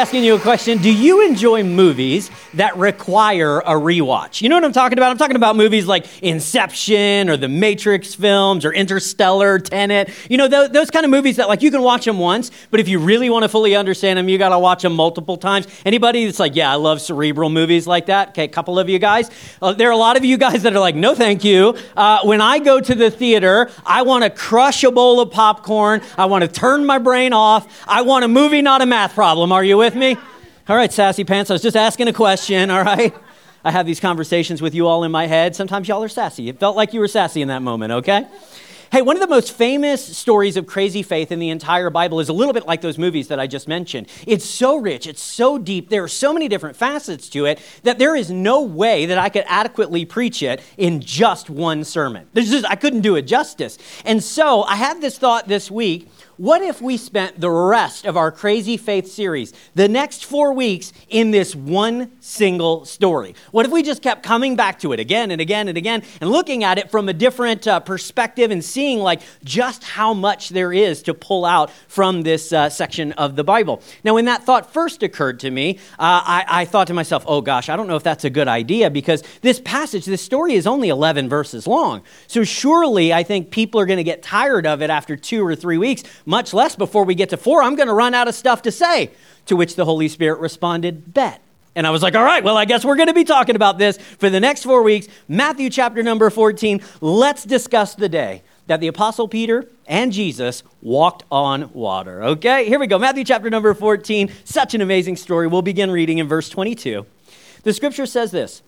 asking you a question. Do you enjoy movies that require a rewatch? You know what I'm talking about? I'm talking about movies like Inception or the Matrix films or Interstellar, Tenet. You know, those, those kind of movies that like you can watch them once, but if you really want to fully understand them, you got to watch them multiple times. Anybody that's like, yeah, I love cerebral movies like that? Okay, a couple of you guys. Uh, there are a lot of you guys that are like, no, thank you. Uh, when I go to the theater, I want to crush a bowl of popcorn. I want to turn my brain off. I want a movie, not a math problem. Are you with me? All right, sassy pants. I was just asking a question, all right? I have these conversations with you all in my head. Sometimes y'all are sassy. It felt like you were sassy in that moment, okay? Hey, one of the most famous stories of crazy faith in the entire Bible is a little bit like those movies that I just mentioned. It's so rich, it's so deep, there are so many different facets to it that there is no way that I could adequately preach it in just one sermon. There's just, I couldn't do it justice. And so I had this thought this week what if we spent the rest of our Crazy Faith series, the next four weeks, in this one single story? What if we just kept coming back to it again and again and again and looking at it from a different uh, perspective and seeing like just how much there is to pull out from this uh, section of the Bible? Now, when that thought first occurred to me, uh, I, I thought to myself, oh gosh, I don't know if that's a good idea because this passage, this story is only 11 verses long. So surely I think people are going to get tired of it after two or three weeks much less before we get to four. I'm going to run out of stuff to say. To which the Holy Spirit responded, Bet. And I was like, all right, well, I guess we're going to be talking about this for the next four weeks. Matthew chapter number 14. Let's discuss the day that the Apostle Peter and Jesus walked on water. Okay, here we go. Matthew chapter number 14. Such an amazing story. We'll begin reading in verse 22. The scripture says this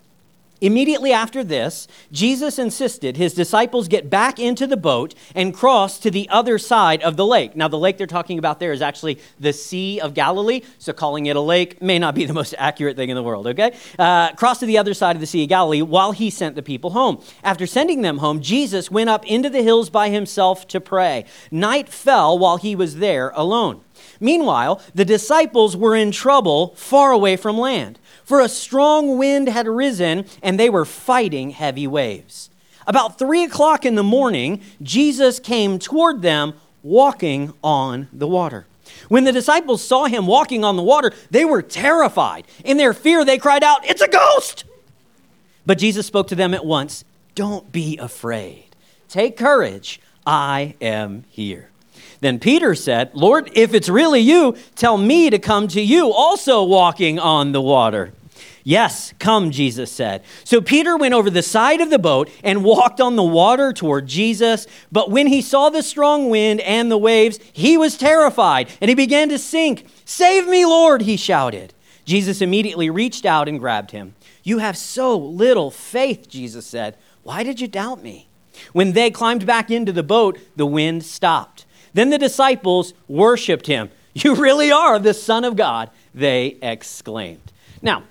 Immediately after this, Jesus insisted his disciples get back into the boat and cross to the other side of the lake. Now, the lake they're talking about there is actually the Sea of Galilee, so calling it a lake may not be the most accurate thing in the world, okay? Uh, cross to the other side of the Sea of Galilee while he sent the people home. After sending them home, Jesus went up into the hills by himself to pray. Night fell while he was there alone. Meanwhile, the disciples were in trouble far away from land for a strong wind had risen and they were fighting heavy waves. About three o'clock in the morning, Jesus came toward them walking on the water. When the disciples saw him walking on the water, they were terrified. In their fear, they cried out, It's a ghost! But Jesus spoke to them at once Don't be afraid. Take courage. I am here. Then Peter said, Lord, if it's really you, tell me to come to you, also walking on the water. Yes, come, Jesus said. So Peter went over the side of the boat and walked on the water toward Jesus. But when he saw the strong wind and the waves, he was terrified and he began to sink. Save me, Lord, he shouted. Jesus immediately reached out and grabbed him. You have so little faith, Jesus said. Why did you doubt me? When they climbed back into the boat, the wind stopped. Then the disciples worshiped him. You really are the Son of God, they exclaimed. Now,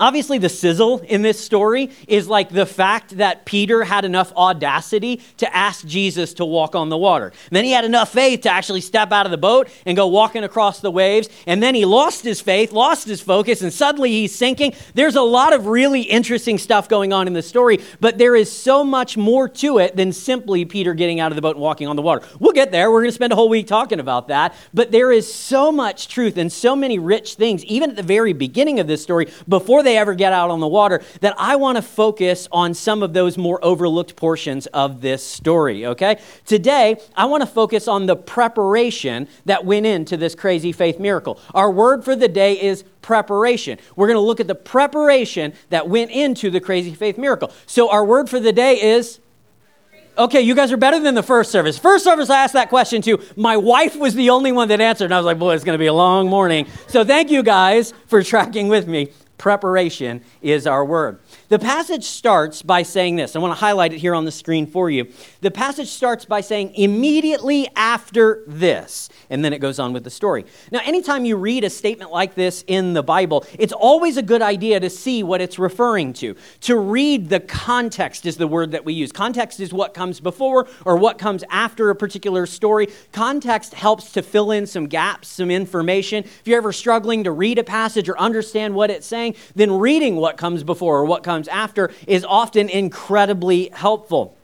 Obviously, the sizzle in this story is like the fact that Peter had enough audacity to ask Jesus to walk on the water. And then he had enough faith to actually step out of the boat and go walking across the waves. And then he lost his faith, lost his focus, and suddenly he's sinking. There's a lot of really interesting stuff going on in the story, but there is so much more to it than simply Peter getting out of the boat and walking on the water. We'll get there. We're going to spend a whole week talking about that. But there is so much truth and so many rich things, even at the very beginning of this story, before they they ever get out on the water, that I want to focus on some of those more overlooked portions of this story, okay? Today, I want to focus on the preparation that went into this crazy faith miracle. Our word for the day is preparation. We're going to look at the preparation that went into the crazy faith miracle. So, our word for the day is okay, you guys are better than the first service. First service, I asked that question to. My wife was the only one that answered, and I was like, boy, it's going to be a long morning. So thank you guys for tracking with me preparation is our word. The passage starts by saying this. I want to highlight it here on the screen for you. The passage starts by saying, immediately after this, and then it goes on with the story. Now, anytime you read a statement like this in the Bible, it's always a good idea to see what it's referring to. To read the context is the word that we use. Context is what comes before or what comes after a particular story. Context helps to fill in some gaps, some information. If you're ever struggling to read a passage or understand what it's saying, then reading what comes before or what comes after is often incredibly helpful.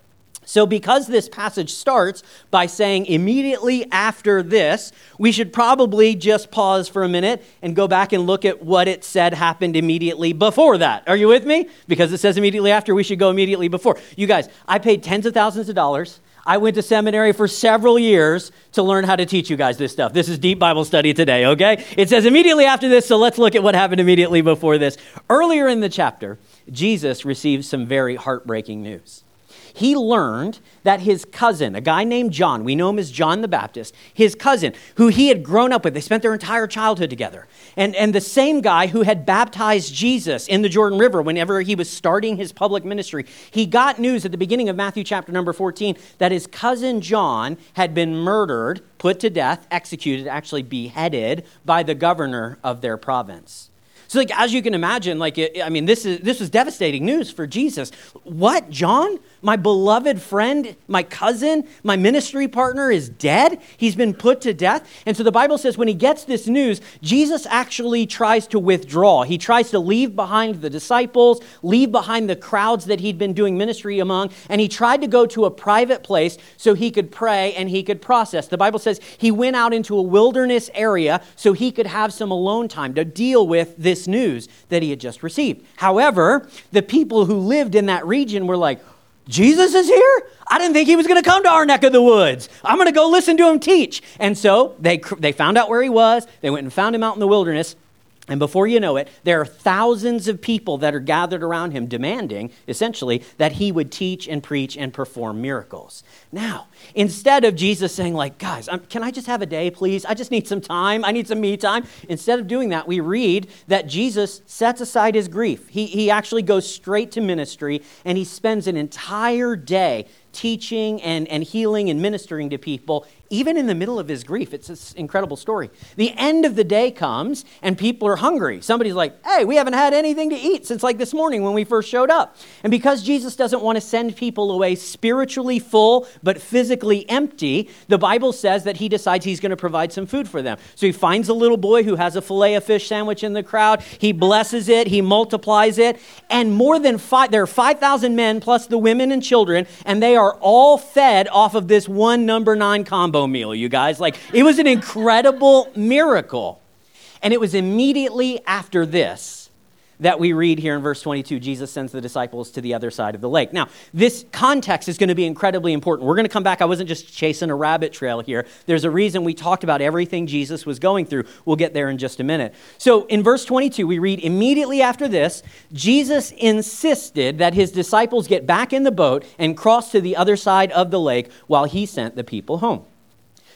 So, because this passage starts by saying immediately after this, we should probably just pause for a minute and go back and look at what it said happened immediately before that. Are you with me? Because it says immediately after, we should go immediately before. You guys, I paid tens of thousands of dollars. I went to seminary for several years to learn how to teach you guys this stuff. This is deep Bible study today, okay? It says immediately after this, so let's look at what happened immediately before this. Earlier in the chapter, Jesus received some very heartbreaking news he learned that his cousin, a guy named John, we know him as John the Baptist, his cousin, who he had grown up with, they spent their entire childhood together, and, and the same guy who had baptized Jesus in the Jordan River whenever he was starting his public ministry, he got news at the beginning of Matthew chapter number 14 that his cousin John had been murdered, put to death, executed, actually beheaded by the governor of their province. So, like as you can imagine, like it, I mean, this is this was devastating news for Jesus. What, John? My beloved friend, my cousin, my ministry partner is dead. He's been put to death. And so the Bible says when he gets this news, Jesus actually tries to withdraw. He tries to leave behind the disciples, leave behind the crowds that he'd been doing ministry among, and he tried to go to a private place so he could pray and he could process. The Bible says he went out into a wilderness area so he could have some alone time to deal with this news that he had just received. However, the people who lived in that region were like, Jesus is here? I didn't think he was going to come to our neck of the woods. I'm going to go listen to him teach. And so they, they found out where he was. They went and found him out in the wilderness. And before you know it, there are thousands of people that are gathered around him demanding, essentially, that he would teach and preach and perform miracles. Now, instead of Jesus saying, like, guys, um, can I just have a day, please? I just need some time. I need some me time. Instead of doing that, we read that Jesus sets aside his grief. He, he actually goes straight to ministry and he spends an entire day teaching and, and healing and ministering to people even in the middle of his grief. It's this incredible story. The end of the day comes and people are hungry. Somebody's like, hey, we haven't had anything to eat since like this morning when we first showed up. And because Jesus doesn't want to send people away spiritually full but physically empty, the Bible says that he decides he's going to provide some food for them. So he finds a little boy who has a filet of fish sandwich in the crowd. He blesses it, he multiplies it, and more than five, there are 5,000 men plus the women and children, and they are all fed off of this one number nine combo combo meal, you guys. Like, it was an incredible miracle. And it was immediately after this that we read here in verse 22 Jesus sends the disciples to the other side of the lake. Now, this context is going to be incredibly important. We're going to come back. I wasn't just chasing a rabbit trail here. There's a reason we talked about everything Jesus was going through. We'll get there in just a minute. So, in verse 22, we read immediately after this, Jesus insisted that his disciples get back in the boat and cross to the other side of the lake while he sent the people home.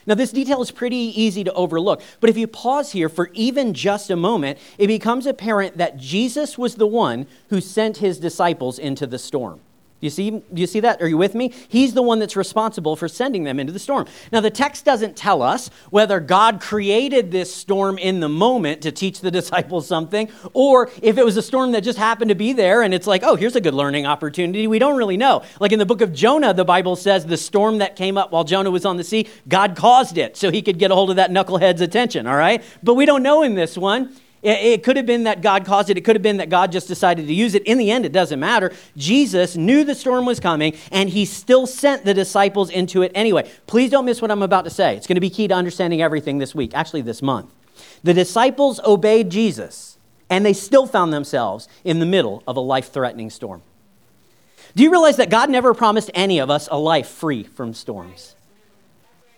Now, this detail is pretty easy to overlook, but if you pause here for even just a moment, it becomes apparent that Jesus was the one who sent his disciples into the storm. You see, do you see that? Are you with me? He's the one that's responsible for sending them into the storm. Now, the text doesn't tell us whether God created this storm in the moment to teach the disciples something, or if it was a storm that just happened to be there and it's like, oh, here's a good learning opportunity. We don't really know. Like in the book of Jonah, the Bible says the storm that came up while Jonah was on the sea, God caused it so he could get a hold of that knucklehead's attention, all right? But we don't know in this one. It could have been that God caused it. It could have been that God just decided to use it. In the end, it doesn't matter. Jesus knew the storm was coming, and he still sent the disciples into it anyway. Please don't miss what I'm about to say. It's going to be key to understanding everything this week, actually, this month. The disciples obeyed Jesus, and they still found themselves in the middle of a life threatening storm. Do you realize that God never promised any of us a life free from storms?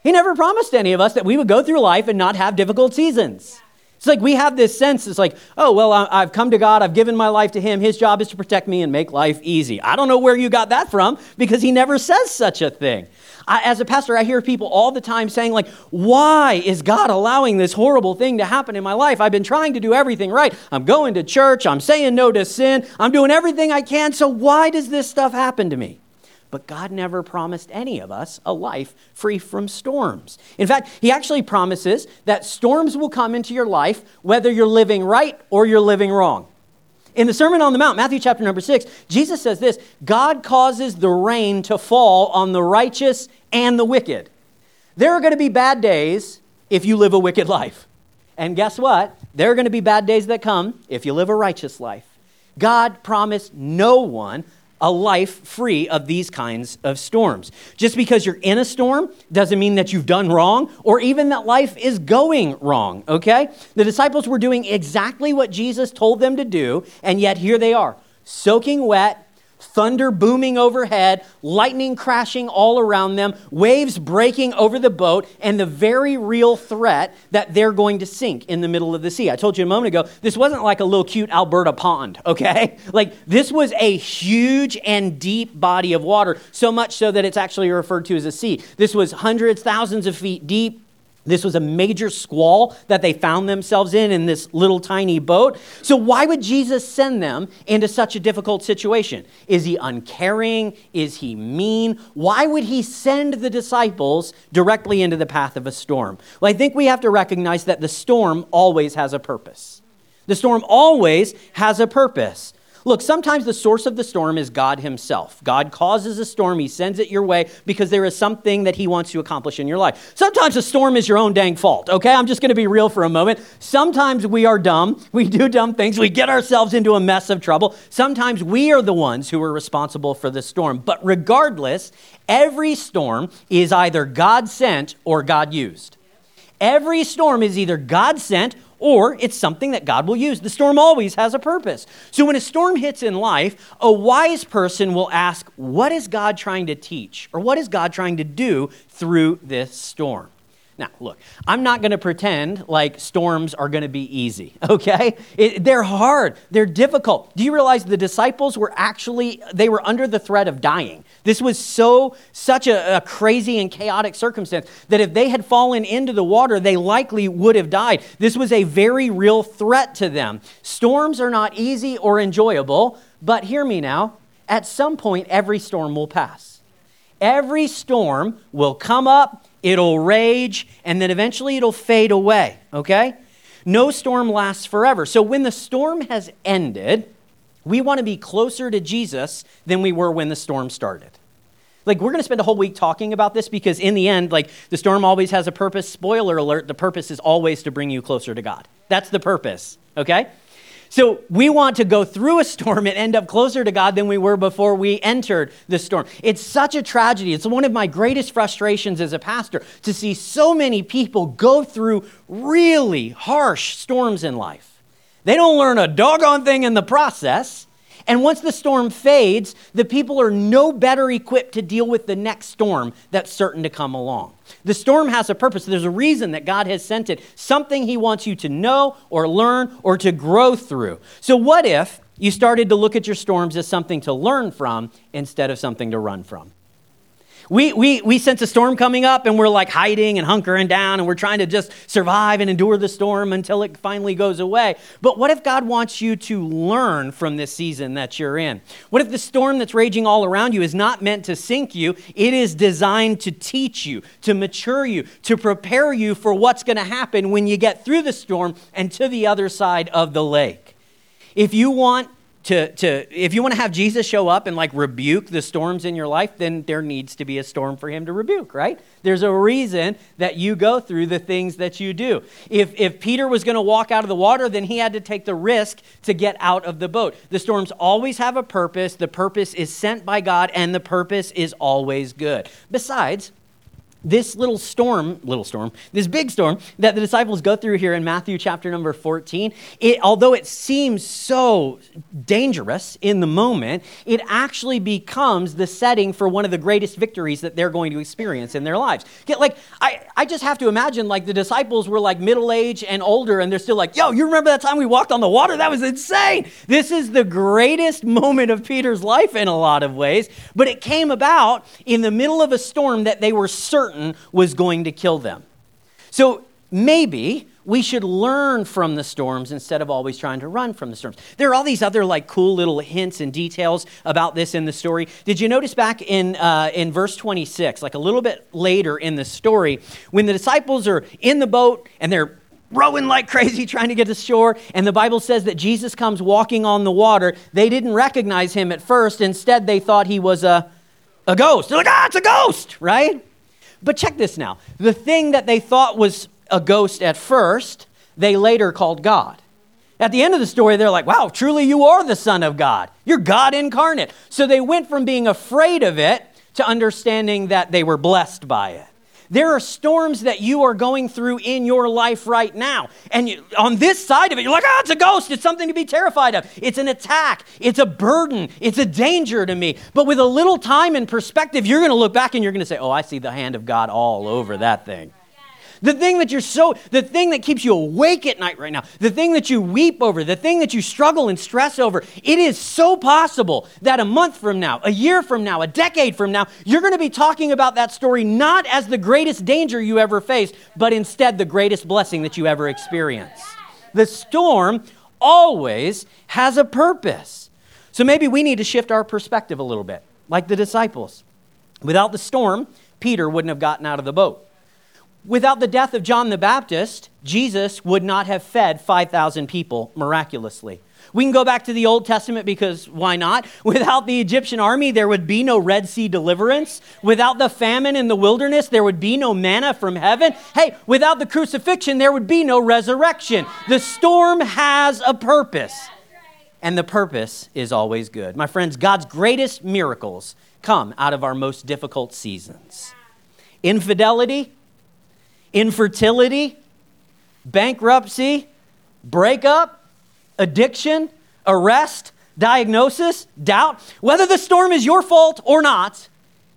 He never promised any of us that we would go through life and not have difficult seasons. It's like we have this sense, it's like, oh, well, I've come to God, I've given my life to Him, His job is to protect me and make life easy. I don't know where you got that from because He never says such a thing. I, as a pastor, I hear people all the time saying, like, why is God allowing this horrible thing to happen in my life? I've been trying to do everything right. I'm going to church, I'm saying no to sin, I'm doing everything I can, so why does this stuff happen to me? But God never promised any of us a life free from storms. In fact, He actually promises that storms will come into your life whether you're living right or you're living wrong. In the Sermon on the Mount, Matthew chapter number six, Jesus says this God causes the rain to fall on the righteous and the wicked. There are going to be bad days if you live a wicked life. And guess what? There are going to be bad days that come if you live a righteous life. God promised no one a life free of these kinds of storms. Just because you're in a storm doesn't mean that you've done wrong or even that life is going wrong, okay? The disciples were doing exactly what Jesus told them to do, and yet here they are, soaking wet thunder booming overhead, lightning crashing all around them, waves breaking over the boat, and the very real threat that they're going to sink in the middle of the sea. I told you a moment ago, this wasn't like a little cute Alberta pond, okay? Like, this was a huge and deep body of water, so much so that it's actually referred to as a sea. This was hundreds, thousands of feet deep this was a major squall that they found themselves in in this little tiny boat. So, why would Jesus send them into such a difficult situation? Is he uncaring? Is he mean? Why would he send the disciples directly into the path of a storm? Well, I think we have to recognize that the storm always has a purpose. The storm always has a purpose. Look, sometimes the source of the storm is God Himself. God causes a storm, He sends it your way because there is something that He wants to accomplish in your life. Sometimes the storm is your own dang fault, okay? I'm just gonna be real for a moment. Sometimes we are dumb, we do dumb things, we get ourselves into a mess of trouble. Sometimes we are the ones who are responsible for the storm. But regardless, every storm is either God sent or God used. Every storm is either God sent or it's something that God will use. The storm always has a purpose. So when a storm hits in life, a wise person will ask, What is God trying to teach? Or what is God trying to do through this storm? Now, look, I'm not going to pretend like storms are going to be easy, okay? It, they're hard, they're difficult. Do you realize the disciples were actually they were under the threat of dying? This was so such a, a crazy and chaotic circumstance that if they had fallen into the water, they likely would have died. This was a very real threat to them. Storms are not easy or enjoyable, but hear me now, at some point every storm will pass. Every storm will come up it'll rage, and then eventually it'll fade away, okay? No storm lasts forever. So when the storm has ended, we want to be closer to Jesus than we were when the storm started. Like, we're going to spend a whole week talking about this because, in the end, like, the storm always has a purpose. Spoiler alert, the purpose is always to bring you closer to God. That's the purpose, okay? So we want to go through a storm and end up closer to God than we were before we entered the storm. It's such a tragedy. It's one of my greatest frustrations as a pastor to see so many people go through really harsh storms in life. They don't learn a doggone thing in the process. And once the storm fades, the people are no better equipped to deal with the next storm that's certain to come along. The storm has a purpose. There's a reason that God has sent it, something He wants you to know or learn or to grow through. So, what if you started to look at your storms as something to learn from instead of something to run from? We, we, we sense a storm coming up and we're like hiding and hunkering down and we're trying to just survive and endure the storm until it finally goes away. But what if God wants you to learn from this season that you're in? What if the storm that's raging all around you is not meant to sink you? It is designed to teach you, to mature you, to prepare you for what's going to happen when you get through the storm and to the other side of the lake. If you want to, to if you want to have Jesus show up and like rebuke the storms in your life, then there needs to be a storm for him to rebuke, right? There's a reason that you go through the things that you do. If, if Peter was going to walk out of the water, then he had to take the risk to get out of the boat. The storms always have a purpose. The purpose is sent by God, and the purpose is always good. Besides, this little storm, little storm, this big storm that the disciples go through here in Matthew chapter number 14, it, although it seems so dangerous in the moment, it actually becomes the setting for one of the greatest victories that they're going to experience in their lives. Get, like, I, I just have to imagine like the disciples were like middle age and older, and they're still like, yo, you remember that time we walked on the water? That was insane. This is the greatest moment of Peter's life in a lot of ways, but it came about in the middle of a storm that they were certain certain was going to kill them. So maybe we should learn from the storms instead of always trying to run from the storms. There are all these other like cool little hints and details about this in the story. Did you notice back in uh, in verse 26, like a little bit later in the story, when the disciples are in the boat and they're rowing like crazy trying to get to shore and the bible says that jesus comes walking on the water they didn't recognize him at first instead they thought he was a, a ghost they're like ah it's a ghost right but check this now. The thing that they thought was a ghost at first, they later called God. At the end of the story, they're like, wow, truly you are the Son of God. You're God incarnate. So they went from being afraid of it to understanding that they were blessed by it. There are storms that you are going through in your life right now. And you, on this side of it, you're like, oh, it's a ghost. It's something to be terrified of. It's an attack. It's a burden. It's a danger to me. But with a little time and perspective, you're going to look back and you're going to say, oh, I see the hand of God all over that thing. The thing that you're so, the thing that keeps you awake at night right now, the thing that you weep over, the thing that you struggle and stress over, it is so possible that a month from now, a year from now, a decade from now, you're going to be talking about that story not as the greatest danger you ever faced, but instead the greatest blessing that you ever experienced. The storm always has a purpose. So maybe we need to shift our perspective a little bit, like the disciples. Without the storm, Peter wouldn't have gotten out of the boat. Without the death of John the Baptist, Jesus would not have fed 5,000 people miraculously. We can go back to the Old Testament because why not? Without the Egyptian army, there would be no Red Sea deliverance. Without the famine in the wilderness, there would be no manna from heaven. Hey, without the crucifixion, there would be no resurrection. The storm has a purpose, and the purpose is always good. My friends, God's greatest miracles come out of our most difficult seasons. Infidelity, infertility, bankruptcy, breakup, addiction, arrest, diagnosis, doubt. Whether the storm is your fault or not,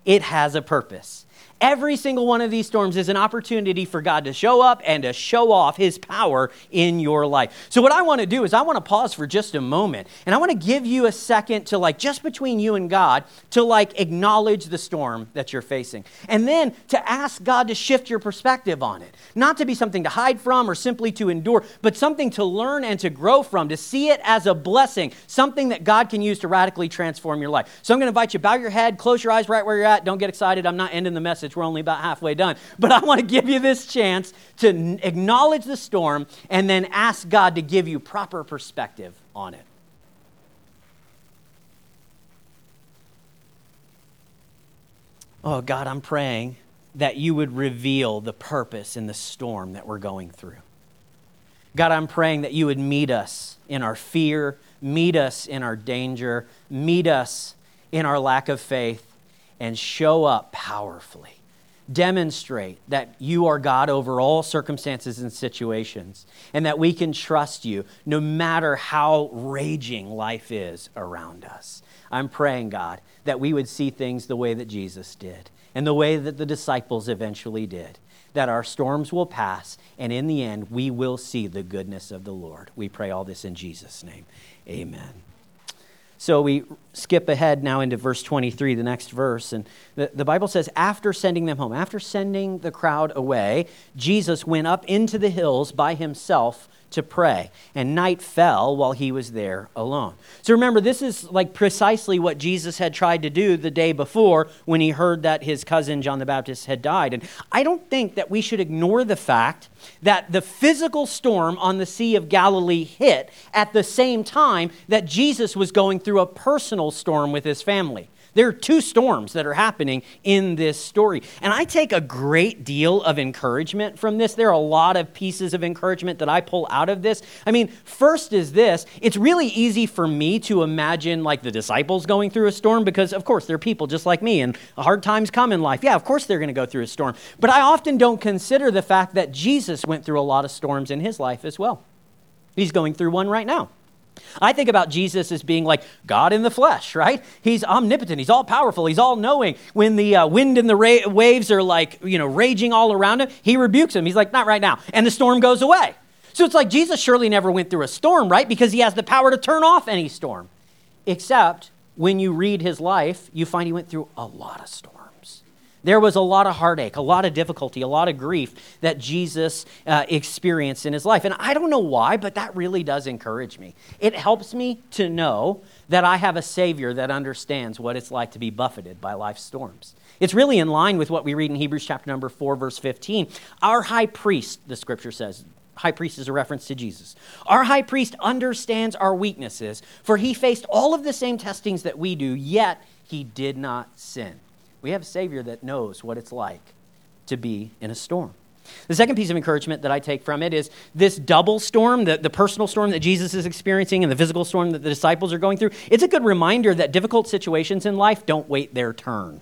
it has a purpose. Every single one of these storms is an opportunity for God to show up and to show off his power in your life. So, what I want to do is, I want to pause for just a moment and I want to give you a second to, like, just between you and God, to, like, acknowledge the storm that you're facing. And then to ask God to shift your perspective on it. Not to be something to hide from or simply to endure, but something to learn and to grow from, to see it as a blessing, something that God can use to radically transform your life. So, I'm going to invite you, bow your head, close your eyes right where you're at. Don't get excited. I'm not ending the message message. We're only about halfway done. But I want to give you this chance to acknowledge the storm and then ask God to give you proper perspective on it. Oh, God, I'm praying that you would reveal the purpose in the storm that we're going through. God, I'm praying that you would meet us in our fear, meet us in our danger, meet us in our lack of faith, and show up powerfully demonstrate that you are God over all circumstances and situations, and that we can trust you no matter how raging life is around us. I'm praying, God, that we would see things the way that Jesus did and the way that the disciples eventually did. That our storms will pass, and in the end, we will see the goodness of the Lord. We pray all this in Jesus' name. Amen. So we skip ahead now into verse 23, the next verse. And the, the Bible says, after sending them home, after sending the crowd away, Jesus went up into the hills by himself to pray. And night fell while he was there alone. So remember, this is like precisely what Jesus had tried to do the day before when he heard that his cousin John the Baptist had died. And I don't think that we should ignore the fact that the physical storm on the Sea of Galilee hit at the same time that Jesus was going through a personal storm with his family. There are two storms that are happening in this story. And I take a great deal of encouragement from this. There are a lot of pieces of encouragement that I pull out of this. I mean, first is this it's really easy for me to imagine like the disciples going through a storm because, of course, they're people just like me and hard times come in life. Yeah, of course they're going to go through a storm. But I often don't consider the fact that Jesus went through a lot of storms in his life as well. He's going through one right now. I think about Jesus as being like God in the flesh, right? He's omnipotent. He's all powerful. He's all knowing. When the uh, wind and the ra- waves are like, you know, raging all around him, he rebukes him. He's like, not right now. And the storm goes away. So it's like Jesus surely never went through a storm, right? Because he has the power to turn off any storm. Except when you read his life, you find he went through a lot of storms. There was a lot of heartache, a lot of difficulty, a lot of grief that Jesus uh, experienced in his life. And I don't know why, but that really does encourage me. It helps me to know that I have a Savior that understands what it's like to be buffeted by life's storms. It's really in line with what we read in Hebrews chapter number 4, verse 15. Our high priest, the scripture says, high priest is a reference to Jesus. Our high priest understands our weaknesses, for he faced all of the same testings that we do, yet he did not sin. We have a Savior that knows what it's like to be in a storm. The second piece of encouragement that I take from it is this double storm, the, the personal storm that Jesus is experiencing and the physical storm that the disciples are going through. It's a good reminder that difficult situations in life don't wait their turn.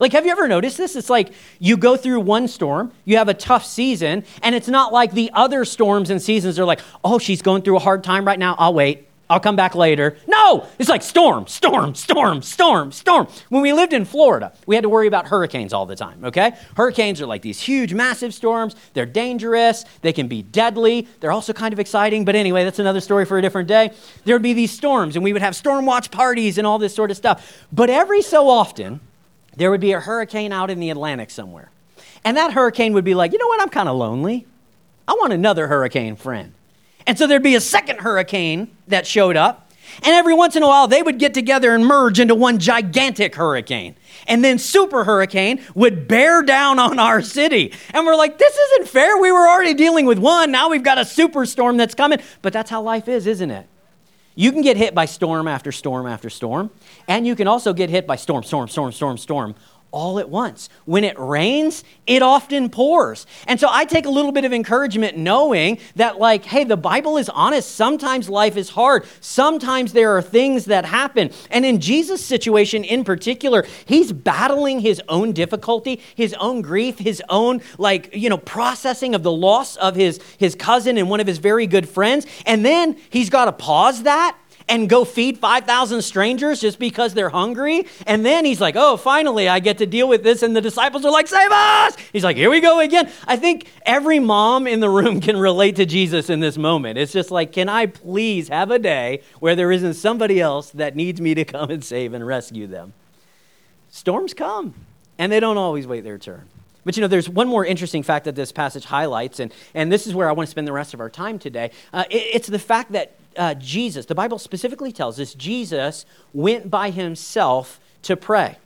Like, have you ever noticed this? It's like you go through one storm, you have a tough season, and it's not like the other storms and seasons are like, oh, she's going through a hard time right now, I'll wait. I'll come back later. No, it's like storm, storm, storm, storm, storm. When we lived in Florida, we had to worry about hurricanes all the time, okay? Hurricanes are like these huge, massive storms. They're dangerous, they can be deadly. They're also kind of exciting, but anyway, that's another story for a different day. There would be these storms, and we would have storm watch parties and all this sort of stuff. But every so often, there would be a hurricane out in the Atlantic somewhere. And that hurricane would be like, you know what, I'm kind of lonely. I want another hurricane friend. And so there'd be a second hurricane that showed up. And every once in a while, they would get together and merge into one gigantic hurricane. And then super hurricane would bear down on our city. And we're like, this isn't fair. We were already dealing with one. Now we've got a superstorm that's coming. But that's how life is, isn't it? You can get hit by storm after storm after storm. And you can also get hit by storm, storm, storm, storm, storm all at once. When it rains, it often pours. And so I take a little bit of encouragement knowing that, like, hey, the Bible is honest. Sometimes life is hard. Sometimes there are things that happen. And in Jesus' situation in particular, he's battling his own difficulty, his own grief, his own, like, you know, processing of the loss of his, his cousin and one of his very good friends. And then he's got to pause that and go feed 5,000 strangers just because they're hungry. And then he's like, oh, finally, I get to deal with this. And the disciples are like, save us. He's like, here we go again. I think every mom in the room can relate to Jesus in this moment. It's just like, can I please have a day where there isn't somebody else that needs me to come and save and rescue them? Storms come, and they don't always wait their turn. But you know, there's one more interesting fact that this passage highlights, and, and this is where I want to spend the rest of our time today. Uh, it, it's the fact that uh, Jesus, the Bible specifically tells us, Jesus went by himself to pray.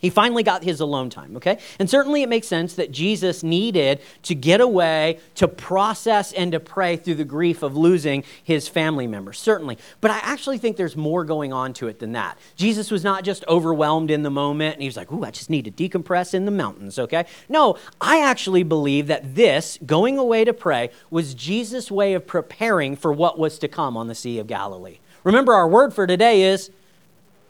He finally got his alone time, okay? And certainly it makes sense that Jesus needed to get away, to process, and to pray through the grief of losing his family members, certainly. But I actually think there's more going on to it than that. Jesus was not just overwhelmed in the moment and he was like, ooh, I just need to decompress in the mountains, okay? No, I actually believe that this, going away to pray, was Jesus' way of preparing for what was to come on the Sea of Galilee. Remember, our word for today is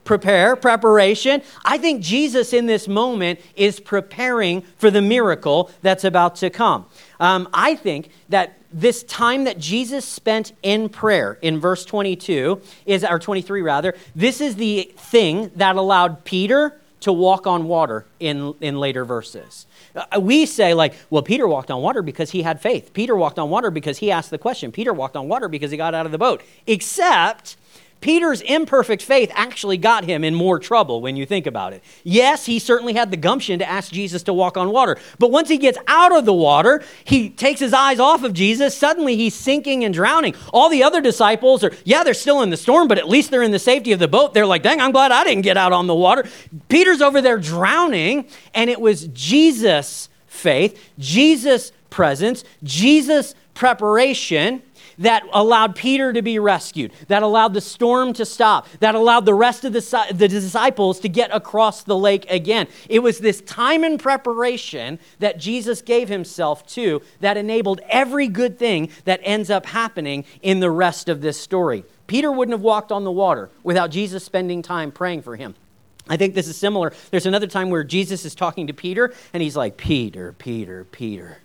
prepare, preparation. I think Jesus in this moment is preparing for the miracle that's about to come. Um, I think that this time that Jesus spent in prayer in verse 22 is, or 23 rather, this is the thing that allowed Peter to walk on water in, in later verses. Uh, we say, like, well, Peter walked on water because he had faith. Peter walked on water because he asked the question. Peter walked on water because he got out of the boat. Except Peter's imperfect faith actually got him in more trouble when you think about it. Yes, he certainly had the gumption to ask Jesus to walk on water. But once he gets out of the water, he takes his eyes off of Jesus. Suddenly he's sinking and drowning. All the other disciples are, yeah, they're still in the storm, but at least they're in the safety of the boat. They're like, dang, I'm glad I didn't get out on the water. Peter's over there drowning, and it was Jesus' faith, Jesus' presence, Jesus' preparation that allowed Peter to be rescued, that allowed the storm to stop, that allowed the rest of the, the disciples to get across the lake again. It was this time and preparation that Jesus gave himself to that enabled every good thing that ends up happening in the rest of this story. Peter wouldn't have walked on the water without Jesus spending time praying for him. I think this is similar. There's another time where Jesus is talking to Peter, and he's like, Peter, Peter, Peter.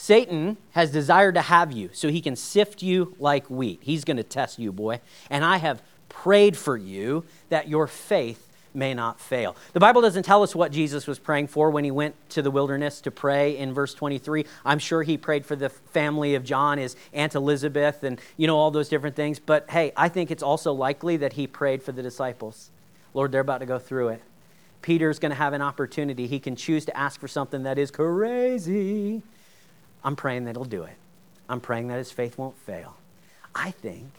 Satan has desired to have you so he can sift you like wheat. He's going to test you, boy. And I have prayed for you that your faith may not fail. The Bible doesn't tell us what Jesus was praying for when he went to the wilderness to pray in verse 23. I'm sure he prayed for the family of John, his Aunt Elizabeth, and you know, all those different things. But hey, I think it's also likely that he prayed for the disciples. Lord, they're about to go through it. Peter's going to have an opportunity. He can choose to ask for something that is crazy I'm praying that he'll do it. I'm praying that his faith won't fail. I think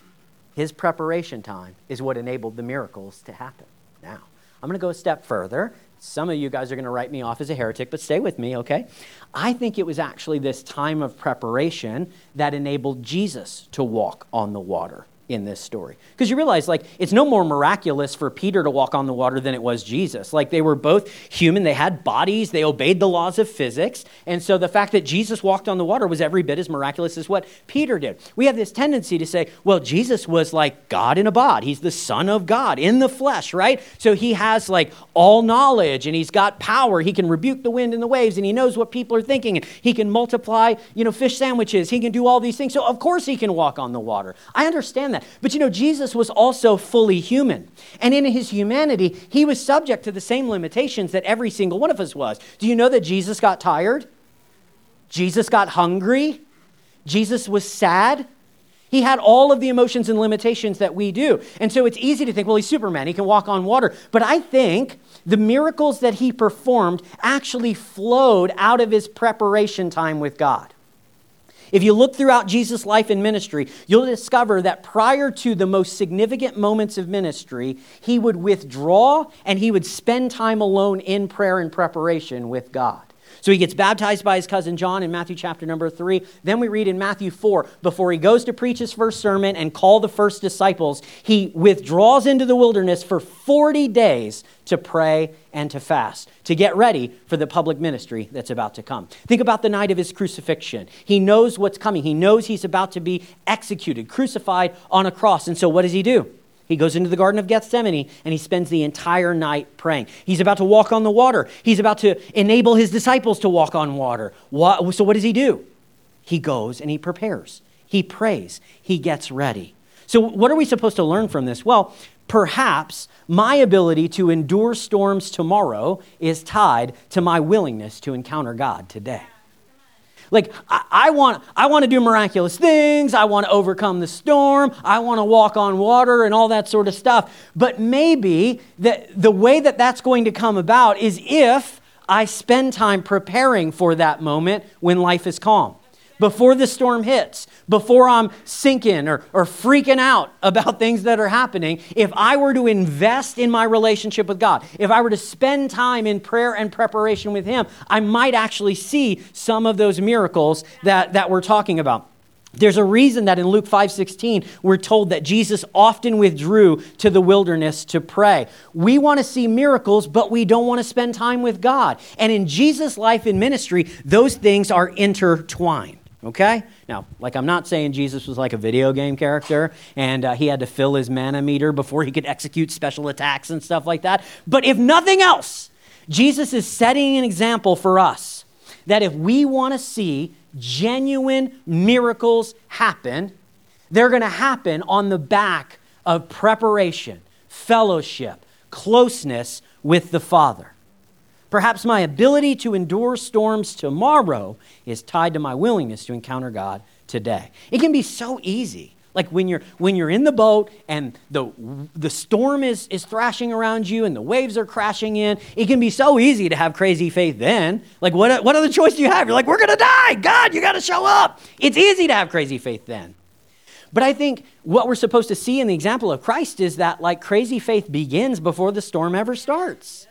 his preparation time is what enabled the miracles to happen. Now, I'm going to go a step further. Some of you guys are going to write me off as a heretic, but stay with me, okay? I think it was actually this time of preparation that enabled Jesus to walk on the water in this story. Because you realize, like, it's no more miraculous for Peter to walk on the water than it was Jesus. Like, they were both human, they had bodies, they obeyed the laws of physics. And so the fact that Jesus walked on the water was every bit as miraculous as what Peter did. We have this tendency to say, well, Jesus was like God in a bod. He's the Son of God in the flesh, right? So he has like all knowledge and he's got power. He can rebuke the wind and the waves and he knows what people are thinking. And he can multiply, you know, fish sandwiches. He can do all these things. So of course he can walk on the water. I understand that. But you know, Jesus was also fully human. And in his humanity, he was subject to the same limitations that every single one of us was. Do you know that Jesus got tired? Jesus got hungry? Jesus was sad? He had all of the emotions and limitations that we do. And so it's easy to think, well, he's Superman, he can walk on water. But I think the miracles that he performed actually flowed out of his preparation time with God. If you look throughout Jesus' life and ministry, you'll discover that prior to the most significant moments of ministry, he would withdraw and he would spend time alone in prayer and preparation with God. So he gets baptized by his cousin John in Matthew chapter number three. Then we read in Matthew 4, before he goes to preach his first sermon and call the first disciples, he withdraws into the wilderness for 40 days to pray and to fast, to get ready for the public ministry that's about to come. Think about the night of his crucifixion. He knows what's coming, he knows he's about to be executed, crucified on a cross. And so what does he do? He goes into the Garden of Gethsemane and he spends the entire night praying. He's about to walk on the water. He's about to enable his disciples to walk on water. So, what does he do? He goes and he prepares. He prays. He gets ready. So, what are we supposed to learn from this? Well, perhaps my ability to endure storms tomorrow is tied to my willingness to encounter God today. Like, I, I, want, I want to do miraculous things. I want to overcome the storm. I want to walk on water and all that sort of stuff. But maybe the, the way that that's going to come about is if I spend time preparing for that moment when life is calm before the storm hits, before I'm sinking or, or freaking out about things that are happening, if I were to invest in my relationship with God, if I were to spend time in prayer and preparation with Him, I might actually see some of those miracles that, that we're talking about. There's a reason that in Luke 5:16 we're told that Jesus often withdrew to the wilderness to pray. We want to see miracles, but we don't want to spend time with God. And in Jesus' life and ministry, those things are intertwined. Okay? Now, like I'm not saying Jesus was like a video game character and uh, he had to fill his mana meter before he could execute special attacks and stuff like that. But if nothing else, Jesus is setting an example for us that if we want to see genuine miracles happen, they're going to happen on the back of preparation, fellowship, closeness with the Father. Perhaps my ability to endure storms tomorrow is tied to my willingness to encounter God today. It can be so easy. Like when you're when you're in the boat and the the storm is is thrashing around you and the waves are crashing in, it can be so easy to have crazy faith then. Like what what other choice do you have? You're like, we're gonna die. God, you gotta show up. It's easy to have crazy faith then. But I think what we're supposed to see in the example of Christ is that like crazy faith begins before the storm ever starts.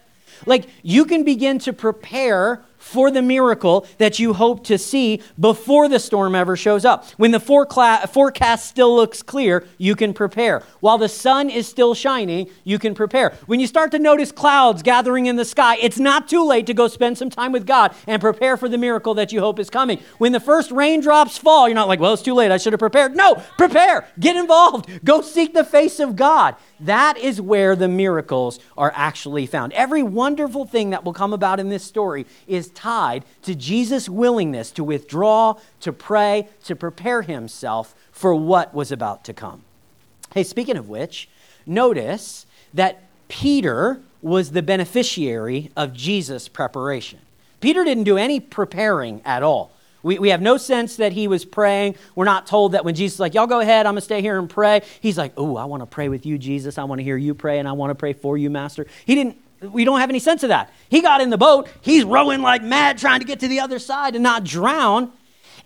Like you can begin to prepare for the miracle that you hope to see before the storm ever shows up. When the forecast still looks clear, you can prepare. While the sun is still shining, you can prepare. When you start to notice clouds gathering in the sky, it's not too late to go spend some time with God and prepare for the miracle that you hope is coming. When the first raindrops fall, you're not like, well, it's too late. I should have prepared. No, prepare. Get involved. Go seek the face of God. That is where the miracles are actually found. Every wonderful thing that will come about in this story is tied to Jesus' willingness to withdraw, to pray, to prepare himself for what was about to come. Hey, speaking of which, notice that Peter was the beneficiary of Jesus' preparation. Peter didn't do any preparing at all. We, we have no sense that he was praying. We're not told that when Jesus like, y'all go ahead, I'm going to stay here and pray. He's like, oh, I want to pray with you, Jesus. I want to hear you pray, and I want to pray for you, Master. He didn't, we don't have any sense of that. He got in the boat. He's rowing like mad, trying to get to the other side and not drown.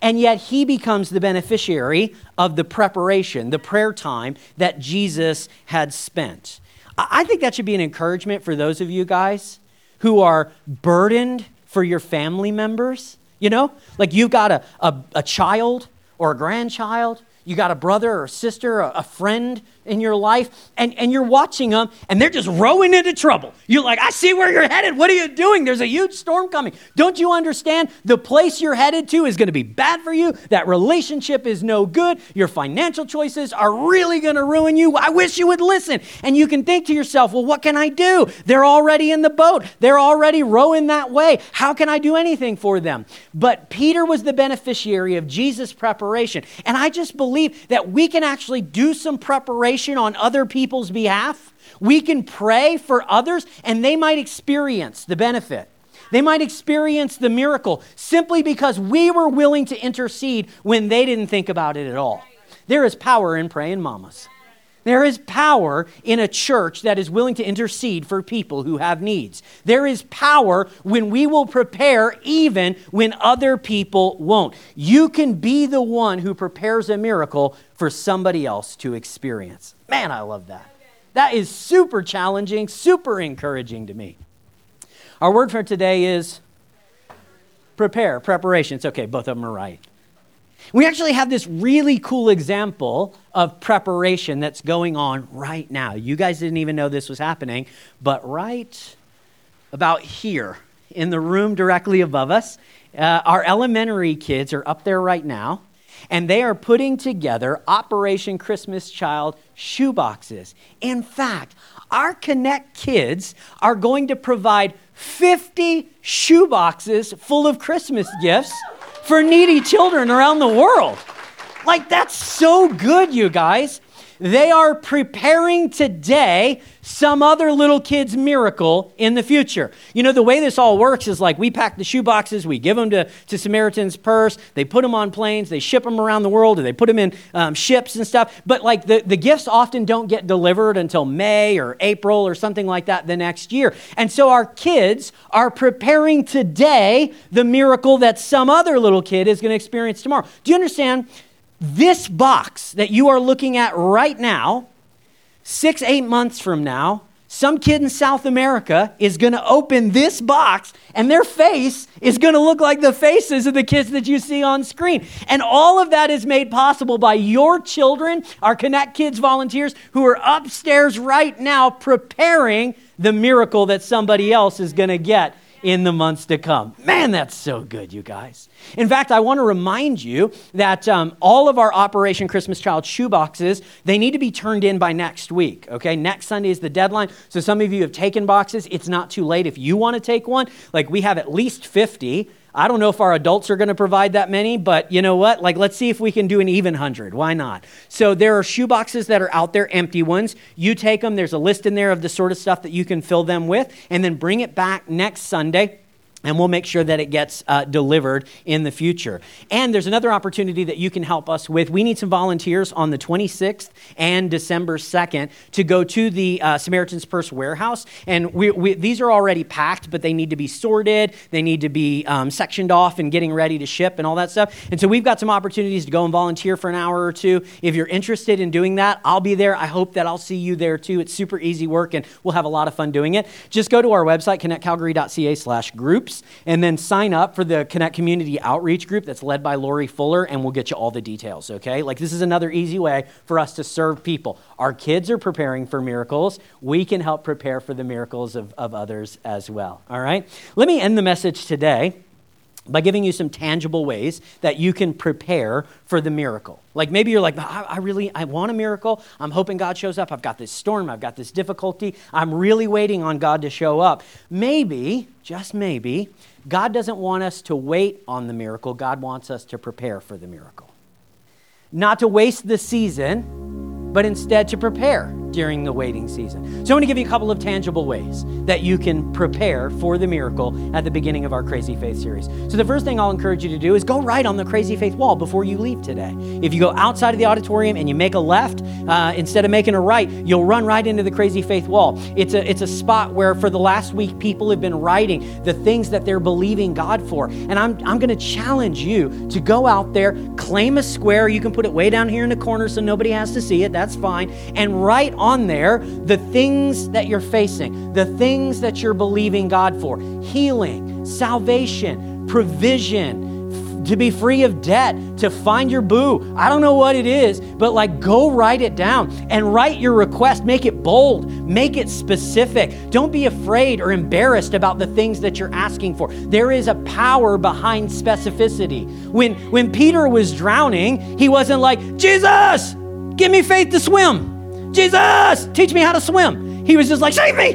And yet he becomes the beneficiary of the preparation, the prayer time that Jesus had spent. I think that should be an encouragement for those of you guys who are burdened for your family members you know? Like you've got a, a, a child or a grandchild, you got a brother or sister, a, a friend in your life, and, and you're watching them and they're just rowing into trouble. You're like, I see where you're headed. What are you doing? There's a huge storm coming. Don't you understand? The place you're headed to is going to be bad for you. That relationship is no good. Your financial choices are really going to ruin you. I wish you would listen. And you can think to yourself, well, what can I do? They're already in the boat, they're already rowing that way. How can I do anything for them? But Peter was the beneficiary of Jesus' preparation. And I just believe that we can actually do some preparation on other people's behalf. We can pray for others, and they might experience the benefit. They might experience the miracle simply because we were willing to intercede when they didn't think about it at all. There is power in praying mamas. There is power in a church that is willing to intercede for people who have needs. There is power when we will prepare even when other people won't. You can be the one who prepares a miracle for somebody else to experience. Man, I love that. That is super challenging, super encouraging to me. Our word for today is prepare, preparation. It's okay, both of them are right. We actually have this really cool example of preparation that's going on right now. You guys didn't even know this was happening, but right about here in the room directly above us, uh, our elementary kids are up there right now, and they are putting together Operation Christmas Child shoeboxes. In fact, our Connect kids are going to provide 50 shoeboxes full of Christmas gifts for needy children around the world. Like, that's so good, you guys. They are preparing today some other little kid's miracle in the future. You know, the way this all works is like we pack the shoe boxes, we give them to, to Samaritan's Purse, they put them on planes, they ship them around the world, or they put them in um, ships and stuff. But like the, the gifts often don't get delivered until May or April or something like that the next year. And so our kids are preparing today the miracle that some other little kid is going to experience tomorrow. Do you understand? This box that you are looking at right now, six, eight months from now, some kid in South America is going to open this box and their face is going to look like the faces of the kids that you see on screen. And all of that is made possible by your children, our Connect Kids volunteers, who are upstairs right now preparing the miracle that somebody else is going to get in the months to come. Man, that's so good, you guys. In fact, I want to remind you that um, all of our Operation Christmas Child shoeboxes, they need to be turned in by next week, okay? Next Sunday is the deadline. So some of you have taken boxes. It's not too late if you want to take one. Like we have at least 50 I don't know if our adults are going to provide that many, but you know what? Like, let's see if we can do an even hundred. Why not? So, there are shoe boxes that are out there, empty ones. You take them, there's a list in there of the sort of stuff that you can fill them with, and then bring it back next Sunday and we'll make sure that it gets uh, delivered in the future. And there's another opportunity that you can help us with. We need some volunteers on the 26th and December 2nd to go to the uh, Samaritan's Purse warehouse. And we, we, these are already packed, but they need to be sorted, they need to be um, sectioned off and getting ready to ship and all that stuff. And so we've got some opportunities to go and volunteer for an hour or two. If you're interested in doing that, I'll be there. I hope that I'll see you there too. It's super easy work and we'll have a lot of fun doing it. Just go to our website, connectcalgary.ca slash groups groups and then sign up for the Connect Community Outreach group that's led by Lori Fuller, and we'll get you all the details, okay? Like, this is another easy way for us to serve people. Our kids are preparing for miracles. We can help prepare for the miracles of, of others as well, all right? Let me end the message today by giving you some tangible ways that you can prepare for the miracle. Like maybe you're like, I, I, really, I want a miracle. I'm hoping God shows up. I've got this storm. I've got this difficulty. I'm really waiting on God to show up. Maybe, just maybe, God doesn't want us to wait on the miracle. God wants us to prepare for the miracle. Not to waste the season, but instead to prepare during the waiting season. So, I want to give you a couple of tangible ways that you can prepare for the miracle at the beginning of our Crazy Faith series. So, the first thing I'll encourage you to do is go right on the Crazy Faith wall before you leave today. If you go outside of the auditorium and you make a left uh, instead of making a right, you'll run right into the Crazy Faith wall. It's a, it's a spot where for the last week people have been writing the things that they're believing God for. And I'm, I'm going to challenge you to go out there, claim a square. You can put it way down here in the corner so nobody has to see it. That's fine. And write on there the things that you're facing, the things that you're believing God for healing, salvation, provision, to be free of debt, to find your boo. I don't know what it is, but like go write it down and write your request. Make it bold, make it specific. Don't be afraid or embarrassed about the things that you're asking for. There is a power behind specificity. When, when Peter was drowning, he wasn't like, Jesus, give me faith to swim. Jesus, teach me how to swim. He was just like, save me.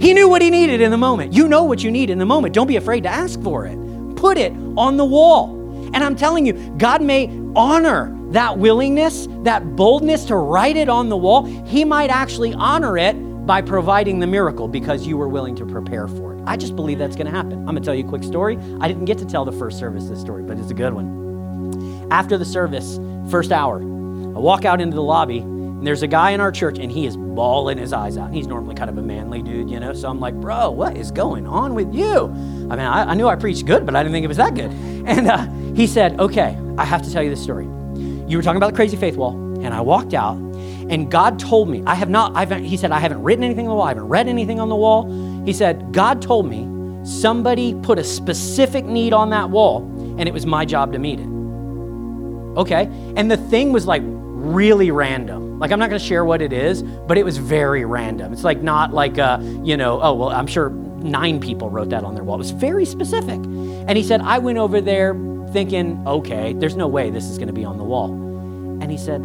He knew what he needed in the moment. You know what you need in the moment. Don't be afraid to ask for it. Put it on the wall. And I'm telling you, God may honor that willingness, that boldness to write it on the wall. He might actually honor it by providing the miracle because you were willing to prepare for it. I just believe that's going to happen. I'm going to tell you a quick story. I didn't get to tell the first service this story, but it's a good one. After the service, first hour, I walk out into the lobby and there's a guy in our church, and he is bawling his eyes out. He's normally kind of a manly dude, you know? So I'm like, bro, what is going on with you? I mean, I, I knew I preached good, but I didn't think it was that good. And uh, he said, okay, I have to tell you this story. You were talking about the crazy faith wall, and I walked out, and God told me, I have not, I've, he said, I haven't written anything on the wall, I haven't read anything on the wall. He said, God told me somebody put a specific need on that wall, and it was my job to meet it. Okay? And the thing was like really random. Like I'm not going to share what it is, but it was very random. It's like not like a, you know, oh well, I'm sure nine people wrote that on their wall. It was very specific. And he said, I went over there thinking, okay, there's no way this is going to be on the wall. And he said,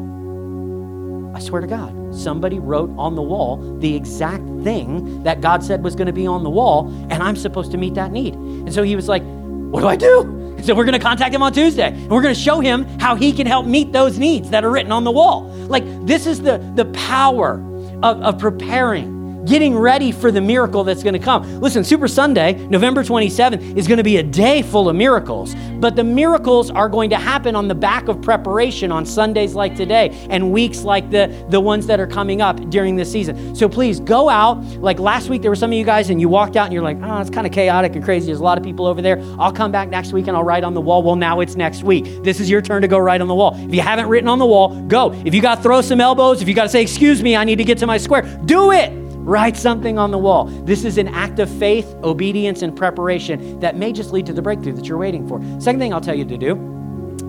I swear to God, somebody wrote on the wall the exact thing that God said was going to be on the wall, and I'm supposed to meet that need. And so he was like, What do I do? So we're going to contact him on Tuesday and we're going to show him how he can help meet those needs that are written on the wall. Like this is the, the power of, of preparing getting ready for the miracle that's going to come. Listen, Super Sunday, November 27th, is going to be a day full of miracles, but the miracles are going to happen on the back of preparation on Sundays like today and weeks like the, the ones that are coming up during this season. So please go out. Like last week, there were some of you guys, and you walked out and you're like, oh, it's kind of chaotic and crazy. There's a lot of people over there. I'll come back next week and I'll write on the wall. Well, now it's next week. This is your turn to go write on the wall. If you haven't written on the wall, go. If you got to throw some elbows, if you got to say, excuse me, I need to get to my square, do it. Write something on the wall. This is an act of faith, obedience, and preparation that may just lead to the breakthrough that you're waiting for. Second thing I'll tell you to do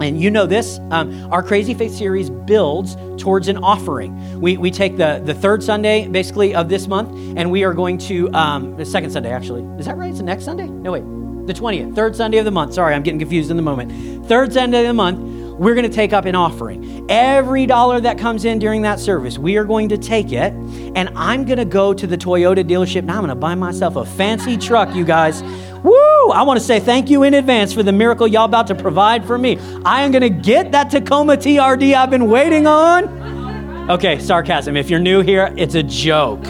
and you know this, um, our Crazy Faith series builds towards an offering. We, we take the, the third Sunday, basically, of this month, and we are going to, um, the second Sunday, actually. Is that right? It's the next Sunday? No, wait. The 20th, third Sunday of the month. Sorry, I'm getting confused in the moment. Third Sunday of the month, we're going to take up an offering. Every dollar that comes in during that service, we are going to take it, and I'm going to go to the Toyota dealership. Now I'm going to buy myself a fancy truck, you guys. Woo! I want to say thank you in advance for the miracle y'all about to provide for me. I am going to get that Tacoma TRD I've been waiting on. Okay, sarcasm. If you're new here, it's a joke.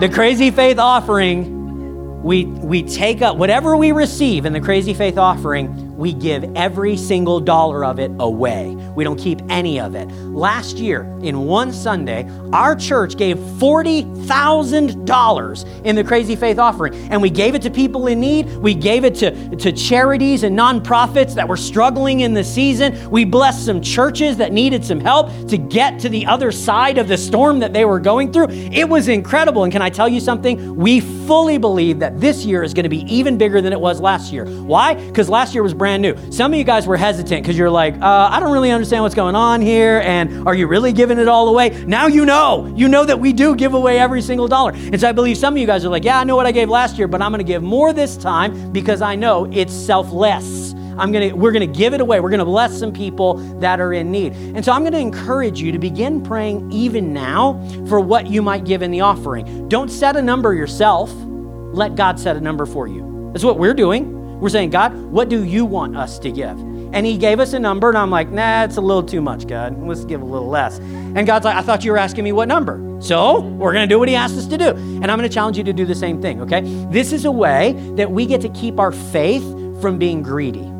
The Crazy Faith offering, we, we take up whatever we receive in the Crazy Faith offering, we give every single dollar of it away. We don't keep any of it. Last year, in one Sunday, our church gave $40,000 in the Crazy Faith offering, and we gave it to people in need. We gave it to, to charities and nonprofits that were struggling in the season. We blessed some churches that needed some help to get to the other side of the storm that they were going through. It was incredible. And can I tell you something? We fully believe that this year is going to be even bigger than it was last year. Why? Because last year was brand new. Some of you guys were hesitant because you're like, uh, I don't really understand what's going on here. And are you really giving it all away? Now you know. You know that we do give away every single dollar. And so I believe some of you guys are like, yeah, I know what I gave last year, but I'm going to give more this time because I know it's selfless. I'm gonna, we're gonna give it away. We're gonna bless some people that are in need. And so I'm gonna encourage you to begin praying even now for what you might give in the offering. Don't set a number yourself. Let God set a number for you. That's what we're doing. We're saying, God, what do you want us to give? And he gave us a number, and I'm like, nah, it's a little too much, God. Let's give a little less. And God's like, I thought you were asking me what number. So we're going to do what he asked us to do. And I'm going to challenge you to do the same thing, okay? This is a way that we get to keep our faith from being greedy.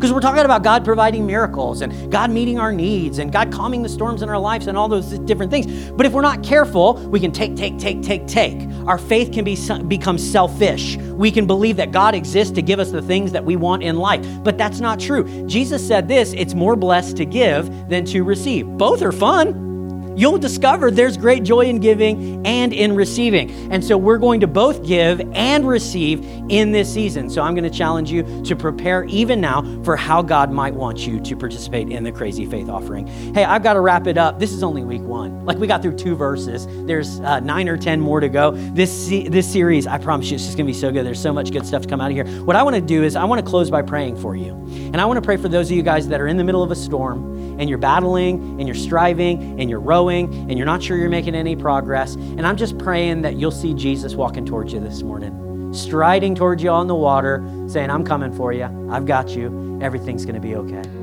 Because we're talking about God providing miracles and God meeting our needs and God calming the storms in our lives and all those different things. But if we're not careful, we can take, take, take, take, take. Our faith can be become selfish. We can believe that God exists to give us the things that we want in life. But that's not true. Jesus said this it's more blessed to give than to receive. Both are fun. You'll discover there's great joy in giving and in receiving. And so we're going to both give and receive in this season. So I'm going to challenge you to prepare even now for how God might want you to participate in the crazy faith offering. Hey, I've got to wrap it up. This is only week one. Like we got through two verses. There's uh, nine or 10 more to go. This, this series, I promise you, it's just going to be so good. There's so much good stuff to come out of here. What I want to do is I want to close by praying for you. And I want to pray for those of you guys that are in the middle of a storm and you're battling and you're striving and you're rowing and you're not sure you're making any progress. And I'm just praying that you'll see Jesus walking towards you this morning, striding towards you on the water, saying, I'm coming for you. I've got you. Everything's going to be okay.